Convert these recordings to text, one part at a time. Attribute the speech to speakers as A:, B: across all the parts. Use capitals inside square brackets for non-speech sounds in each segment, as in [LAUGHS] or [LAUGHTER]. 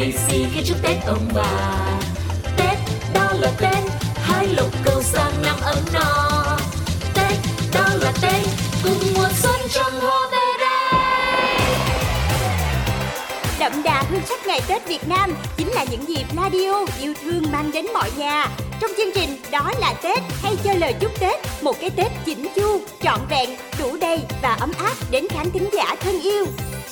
A: lì xì khi chúc Tết ông bà. Tết, đó là Tết hai lộc cầu sang năm ấm no Tết, đó là Tết Cùng mùa xuân trong hoa về đây
B: Đậm đà hương sắc ngày Tết Việt Nam Chính là những dịp radio yêu thương mang đến mọi nhà. Trong chương trình Đó là Tết hay cho lời chúc Tết Một cái Tết chỉnh chu, trọn vẹn, đủ đầy và ấm áp đến khán thính giả thân yêu.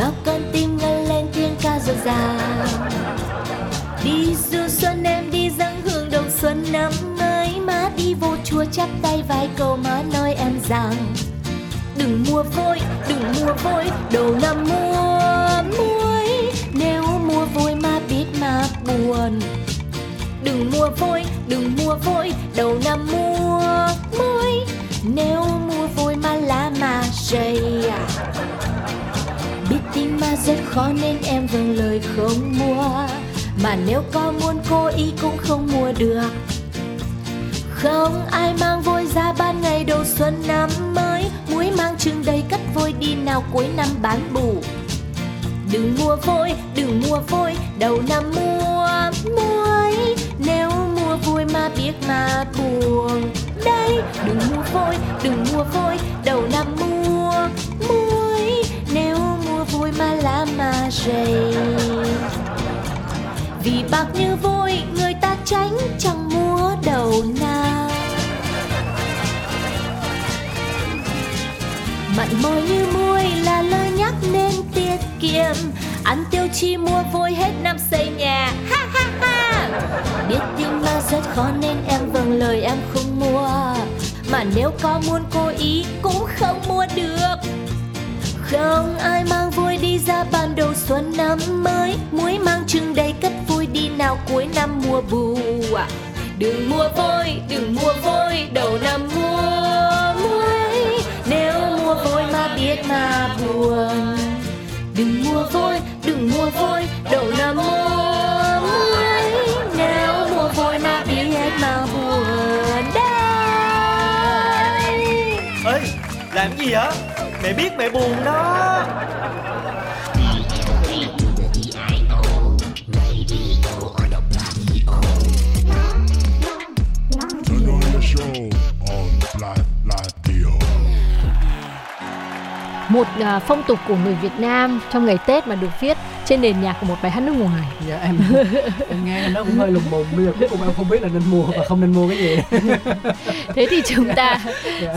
A: Bao con tim ngân lên tiếng ca rộn ràng Đi du xuân em đi dâng hương đồng xuân năm mới. Má đi vô chùa chắp tay vai cầu má nói em rằng Đừng mua vội, đừng mua vội, đầu năm mua muối. Nếu mua vội mà biết mà buồn. Đừng mua vội, đừng mua vội, đầu năm mua muối. Rất khó nên em vâng lời không mua. Mà nếu có muốn cố ý cũng không mua được. Không ai mang vôi ra ban ngày đầu xuân năm mới. Muối mang trứng đầy cất vôi đi nào cuối năm bán bù. Đừng mua vôi, đừng mua vôi, đầu năm mua muối. Nếu mua vui mà biết mà buồn. Đây, đừng mua vôi, đừng mua vôi, đầu năm dày Vì bạc như vôi, người ta tránh chẳng mua đầu năm Mặn môi như muôi là lời nhắc nên tiết kiệm. Ăn tiêu chi mua vôi hết năm xây nhà. Ha ha ha. Biết tin mà rất khó nên em vâng lời em không mua. Mà nếu có muốn cố ý cũng không mua được. Không ai mang vui đi ra ban đầu xuân năm mới Muối mang trưng đầy cất vui đi nào cuối năm mùa bù à. Đừng mua vôi, đừng mua vôi, đầu năm mua muối. Nếu mua vôi mà biết mà buồn. Đừng mua vôi, đừng mua vôi, đầu năm mua muối. Nếu mua vôi mà biết mà buồn. Đây.
C: Ê làm gì vậy? Mẹ biết mẹ buồn đó.
D: Một à, phong tục của người Việt Nam trong ngày Tết mà được viết trên nền nhạc của một bài hát nước ngoài.
E: Dạ em, em nghe nó cũng hơi lùng bùng Bây giờ cuối cùng em không biết là nên mua và không nên mua cái gì [LAUGHS]
D: Thế thì chúng ta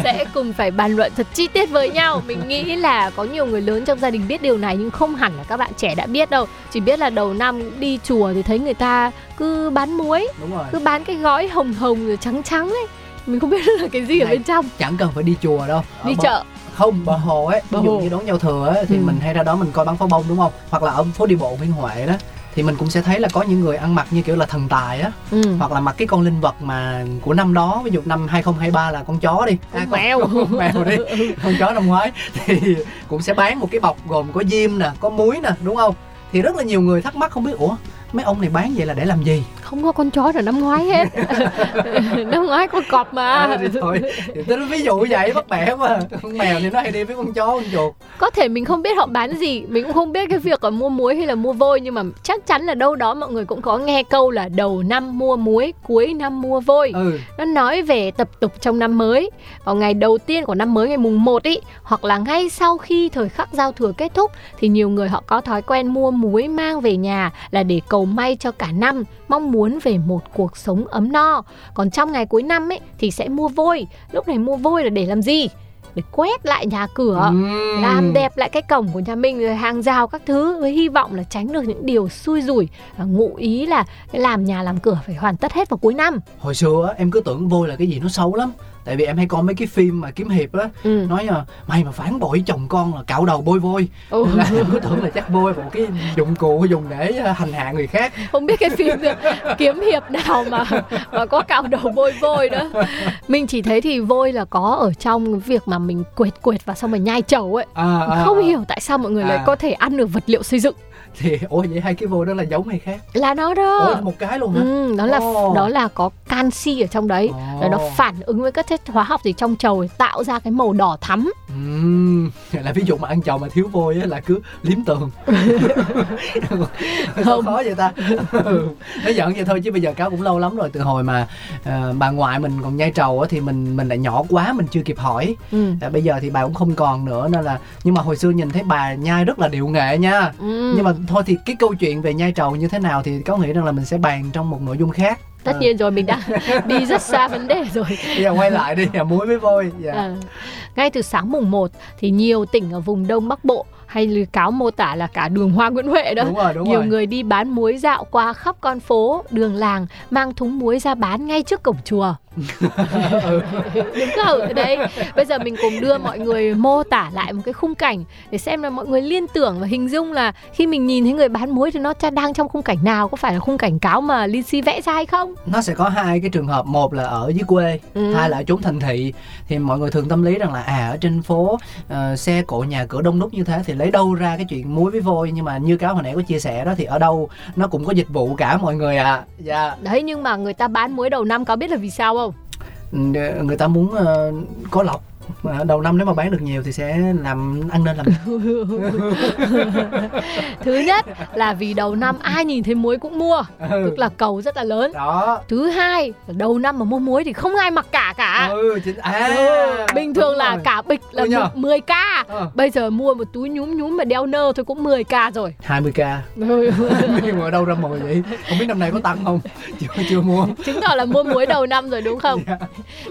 D: sẽ cùng phải bàn luận thật chi tiết với nhau. Mình nghĩ là có nhiều người lớn trong gia đình biết điều này nhưng không hẳn là các bạn trẻ đã biết đâu. Chỉ biết là đầu năm đi chùa thì thấy người ta cứ bán muối,
E: Đúng rồi
D: cứ bán cái gói hồng hồng rồi trắng trắng ấy. Mình không biết là cái gì ở
E: Này,
D: bên trong.
E: Chẳng cần phải đi chùa đâu Ở
D: Đi chợ.
E: Không, bờ hồ ấy
D: Bờ
E: Ví dụ
D: hồ.
E: như đón giao thừa ấy, thì
D: Ừ.
E: mình hay ra đó mình coi bắn pháo bông đúng không Hoặc là ở phố đi bộ Nguyễn Huệ đó thì mình cũng sẽ thấy là có những người ăn mặc như kiểu là thần tài á
D: Ừ.
E: hoặc là mặc cái con linh vật mà của năm đó ví dụ năm 2023 là con chó đi
D: Con
E: con-
D: mèo. [LAUGHS]
E: con mèo đi con chó năm ngoái [LAUGHS] thì cũng sẽ bán một cái bọc gồm có diêm nè có muối nè đúng không thì rất là nhiều người thắc mắc không biết ủa mấy ông này bán vậy là để làm gì
D: không có con chó nào năm ngoái hết. [LAUGHS] Năm ngoái con cọp mà.
E: À, thì thôi. Thì ví dụ vậy bắt bẻ mà. Con mèo thì nó hay đi với con chó con chuột.
D: Có thể mình không biết họ bán gì mình cũng không biết cái việc là mua muối hay là mua vôi nhưng mà chắc chắn là đâu đó mọi người cũng có nghe câu là đầu năm mua muối cuối năm mua vôi.
E: Ừ.
D: Nó nói về tập tục trong năm mới. Vào ngày đầu tiên của năm mới ngày mùng 1 ý hoặc là ngay sau khi thời khắc giao thừa kết thúc thì nhiều người họ có thói quen mua muối mang về nhà là để cầu may cho cả năm mong muốn về một cuộc sống ấm no. Còn trong ngày cuối năm ấy, thì sẽ mua vôi. Lúc này mua vôi là để làm gì? Để quét lại nhà cửa
E: Ừm.
D: làm đẹp lại cái cổng của nhà mình rồi hàng rào các thứ với hy vọng là tránh được những điều xui rủi và ngụ ý là làm nhà làm cửa phải hoàn tất hết vào cuối năm
E: hồi xưa em cứ tưởng vôi là cái gì nó xấu lắm tại vì em hay coi mấy cái phim mà kiếm hiệp á
D: ừ.
E: nói là mày mà phản bội chồng con là cạo đầu bôi vôi
D: Ừ.
E: là em cứ tưởng là chắc vôi một cái dụng cụ dùng để ờ, hành hạ người khác
D: không biết cái phim kiếm hiệp nào mà mà có cạo đầu vôi vôi nữa mình chỉ thấy thì vôi là có ở trong việc mà mình quệt quệt và xong rồi nhai trầu ấy
E: à, à,
D: không
E: à.
D: hiểu tại sao mọi người lại
E: À.
D: có thể ăn được vật liệu xây dựng
E: thì ủa vậy hai cái vôi đó là giống hay khác
D: là nó đó
E: một cái luôn hả
D: Ừ, đó là
E: Ồ.
D: đó là có canxi ở trong đấy
E: Ồ.
D: rồi nó phản ứng với các chất hóa học gì trong trầu tạo ra cái màu đỏ thắm
E: Ừm, là ví dụ mà ăn chầu mà thiếu vôi á là cứ liếm tường [LAUGHS]
D: Không.
E: khó vậy ta nó giận vậy thôi chứ bây giờ cáo cũng lâu lắm rồi từ hồi mà ờ, bà ngoại mình còn nhai trầu á thì mình mình lại nhỏ quá mình chưa kịp hỏi
D: ừ.
E: à, bây giờ thì bà cũng không còn nữa nên là nhưng mà hồi xưa nhìn thấy bà nhai rất là điệu nghệ nha
D: Ừ.
E: nhưng mà thôi thì cái câu chuyện về nhai trầu như thế nào thì có nghĩ rằng là mình sẽ bàn trong một nội dung khác
D: tất
E: Ờ,
D: nhiên rồi mình đã [LAUGHS] đi rất xa vấn đề rồi
E: bây giờ quay lại đi à, muối với vôi dạ.
D: Ờ. Ngay từ sáng mùng 1 thì nhiều tỉnh ở vùng Đông Bắc Bộ hay lưu cáo mô tả là cả đường Hoa Nguyễn Huệ đó.
E: đúng rồi đúng
D: nhiều
E: rồi
D: người đi bán muối dạo qua khắp con phố, đường làng mang thúng muối ra bán ngay trước cổng chùa. [LAUGHS] Đúng không? Đấy. Bây giờ mình cùng đưa mọi người mô tả lại một cái khung cảnh để xem là mọi người liên tưởng và hình dung là khi mình nhìn thấy người bán muối thì nó đang trong khung cảnh nào, có phải là khung cảnh cáo mà Linh Si vẽ ra hay không?
E: nó sẽ có hai cái trường hợp một là ở dưới quê
D: Ừ.
E: hai là ở chốn thành thị thì mọi người thường tâm lý rằng là à ở trên phố ờ, xe cộ nhà cửa đông đúc như thế thì lấy đâu ra cái chuyện muối với vôi nhưng mà như cáo hồi nãy có chia sẻ đó thì ở đâu nó cũng có dịch vụ cả mọi người à dạ
D: Đấy nhưng mà người ta bán muối đầu năm có biết là vì sao không?
E: Người ta muốn uh, có lọc. Mà đầu năm nếu mà bán được nhiều thì sẽ làm ăn nên làm [LAUGHS]
D: Thứ nhất là vì đầu năm ai nhìn thấy muối cũng mua,
E: Ừ.
D: tức là cầu rất là lớn.
E: đó
D: Thứ hai là đầu năm mà mua muối thì không ai mặc cả cả.
E: ừ chính à
D: Ừ, bình thường là
E: rồi.
D: cả bịch là
E: Ừ nhờ.
D: 10 k.
E: Ờ.
D: Bây giờ mua một túi nhúm nhúm mà đeo nơ thôi cũng 10 k rồi.
E: 20k nhưng mà ở đâu ra mồi vậy không biết năm nay có tăng không [LAUGHS] chưa chưa mua
D: Chứng tỏ là mua muối đầu năm rồi đúng không? [LAUGHS]
E: Dạ.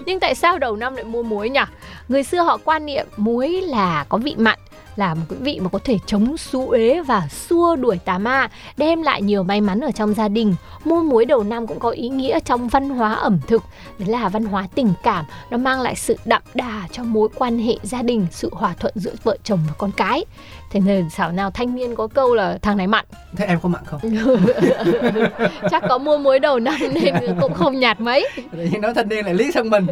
D: Nhưng tại sao đầu năm lại mua muối nhỉ? Người xưa họ quan niệm muối là có vị mặn là một cái vị mà có thể chống xú uế và xua đuổi tà ma, đem lại nhiều may mắn ở trong gia đình. Mua muối đầu năm cũng có ý nghĩa trong văn hóa ẩm thực, đấy là văn hóa tình cảm, nó mang lại sự đậm đà cho mối quan hệ gia đình, sự hòa thuận giữa vợ chồng và con cái. Thế nên xảo nào thanh niên có câu là thằng này mặn,
E: thế em có mặn không [LAUGHS]
D: chắc có mua muối đầu năm nên cũng không nhạt mấy.
E: nhiên nói thanh niên lại liếc sang mình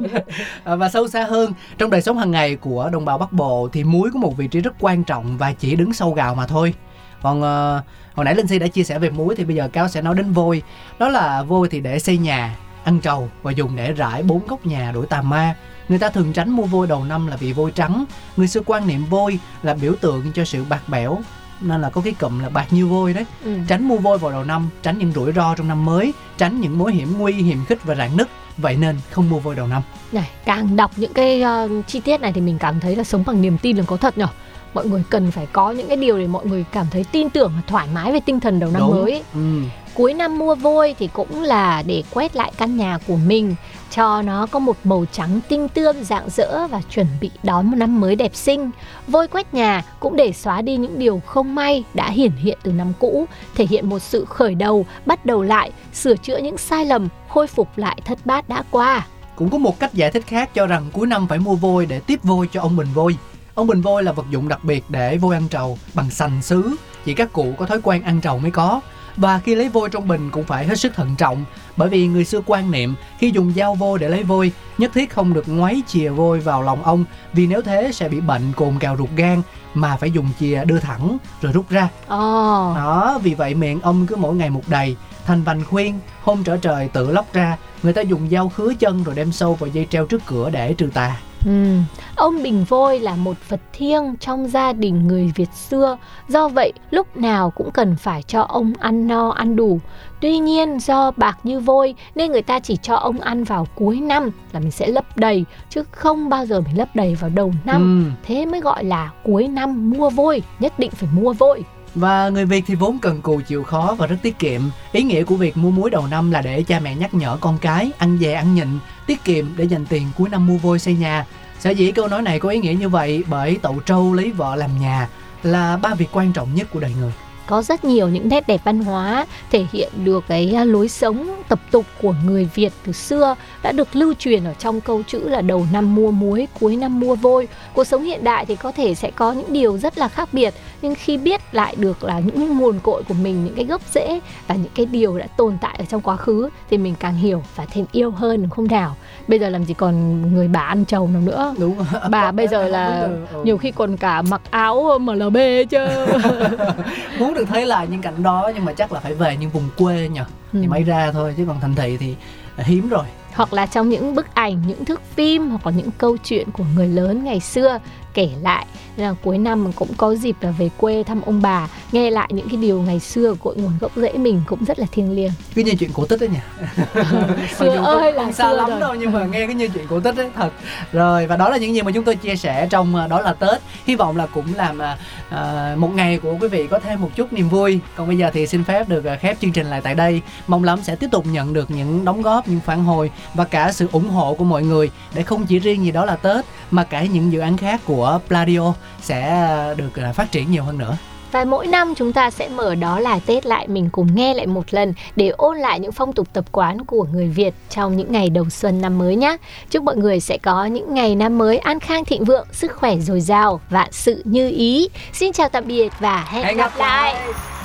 E: À, và sâu xa hơn trong đời sống hàng ngày của đồng bào bắc bộ thì muối có một vị trí rất quan trọng và chỉ đứng sau gạo mà thôi. Còn ờ, hồi nãy linh si đã chia sẻ về muối thì bây giờ cáo sẽ nói đến vôi. Đó là vôi thì để xây nhà ăn trầu và dùng để rải bốn góc nhà đuổi tà ma. Người ta thường tránh mua vôi đầu năm là vì vôi trắng. Người xưa quan niệm vôi là biểu tượng cho sự bạc bẽo nên là có cái cụm là bạc như vôi đấy.
D: Ừ.
E: tránh mua vôi vào đầu năm tránh những rủi ro trong năm mới tránh những mối hiểm nguy hiểm khích và rạn nứt. Vậy nên không mua vôi đầu năm.
D: Này, càng đọc những cái ờ, chi tiết này thì mình cảm thấy là sống bằng niềm tin là có thật nhở. Mọi người cần phải có những cái điều để mọi người cảm thấy tin tưởng và thoải mái về tinh thần đầu năm
E: Đúng.
D: mới. ấy.
E: ừ.
D: Cuối năm mua vôi thì cũng là để quét lại căn nhà của mình cho nó có một màu trắng tinh tươm rạng rỡ và chuẩn bị đón một năm mới đẹp xinh. Vôi quét nhà cũng để xóa đi những điều không may đã hiển hiện từ năm cũ, thể hiện một sự khởi đầu, bắt đầu lại, sửa chữa những sai lầm, khôi phục lại thất bát đã qua.
E: cũng có một cách giải thích khác cho rằng cuối năm phải mua vôi để tiếp vôi cho ông bình vôi ông bình vôi là vật dụng đặc biệt để vôi ăn trầu bằng sành sứ chỉ các cụ có thói quen ăn trầu mới có. Và khi lấy vôi trong bình cũng phải hết sức thận trọng bởi vì người xưa quan niệm khi dùng dao vôi để lấy vôi nhất thiết không được ngoáy chìa vôi vào lòng ông vì nếu thế sẽ bị bệnh cồn cào ruột gan mà phải dùng chìa đưa thẳng rồi rút ra.
D: Ồ,
E: đó vì vậy miệng ông cứ mỗi ngày một đầy thành vành khuyên hôm trở trời tự lóc ra người ta dùng dao khứa chân rồi đem sâu vào dây treo trước cửa để trừ tà
D: ừ. Ông Bình Vôi là một vật thiêng trong gia đình người Việt xưa Do vậy lúc nào cũng cần phải cho ông ăn no ăn đủ Tuy nhiên do bạc như vôi nên người ta chỉ cho ông ăn vào cuối năm là mình sẽ lấp đầy Chứ không bao giờ mình lấp đầy vào đầu năm
E: Ừ.
D: Thế mới gọi là cuối năm mua vôi Nhất định phải mua vôi
E: và người Việt thì vốn cần cù chịu khó và rất tiết kiệm. Ý nghĩa của việc mua muối đầu năm là để cha mẹ nhắc nhở con cái ăn dè ăn nhịn, tiết kiệm để dành tiền cuối năm mua vôi xây nhà. Sở dĩ câu nói này có ý nghĩa như vậy bởi tậu trâu lấy vợ làm nhà là ba việc quan trọng nhất của đời người.
D: có rất nhiều những nét đẹp văn hóa thể hiện được cái lối sống tập tục của người Việt từ xưa đã được lưu truyền ở trong câu chữ là đầu năm mua muối, cuối năm mua vôi. Cuộc sống hiện đại thì có thể sẽ có những điều rất là khác biệt nhưng khi biết lại được là những nguồn cội của mình, những cái gốc rễ và những cái điều đã tồn tại ở trong quá khứ thì mình càng hiểu và thêm yêu hơn đúng không nào? Bây giờ làm gì còn người bà ăn trầu nào nữa.
E: Đúng
D: Bà bây giờ là
E: Ừ.
D: nhiều khi còn cả mặc áo MLB chứ. [LAUGHS]
E: muốn được thấy lại những cảnh đó nhưng mà chắc là phải về những vùng quê thì
D: Ừ.
E: mới ra thôi chứ còn thành thị thì hiếm rồi
D: hoặc là trong những bức ảnh, những thước phim hoặc là những câu chuyện của người lớn ngày xưa kể lại là cuối năm mình cũng có dịp là về quê thăm ông bà nghe lại những cái điều ngày xưa cội nguồn gốc rễ mình cũng rất là thiêng liêng.
E: Cứ như chuyện cổ tích đấy nhỉ. [LAUGHS]
D: xưa ơi là
E: xa
D: xưa
E: lắm
D: rồi.
E: đâu nhưng mà nghe cái như chuyện cổ tích ấy thật. Rồi và đó là những gì mà chúng tôi chia sẻ trong à, đó là tết. Hy vọng là cũng làm à, một ngày của quý vị có thêm một chút niềm vui. Còn bây giờ thì xin phép được khép chương trình lại tại đây. Mong lắm sẽ tiếp tục nhận được những đóng góp những phản hồi và cả sự ủng hộ của mọi người. Để không chỉ riêng gì đó là tết mà cả những dự án khác của Pladio sẽ được à, phát triển nhiều hơn nữa
D: Và mỗi năm chúng ta sẽ mở đó là Tết lại mình cùng nghe lại một lần để ôn lại những phong tục tập quán của người Việt trong những ngày đầu xuân năm mới nhé. Chúc mọi người sẽ có những ngày năm mới an khang thịnh vượng, sức khỏe dồi dào, vạn sự như ý. Xin chào tạm biệt và hẹn, gặp lại.
A: đó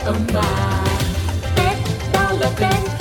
A: khi chúc Tết ông bà Tết đó là Tết hai lục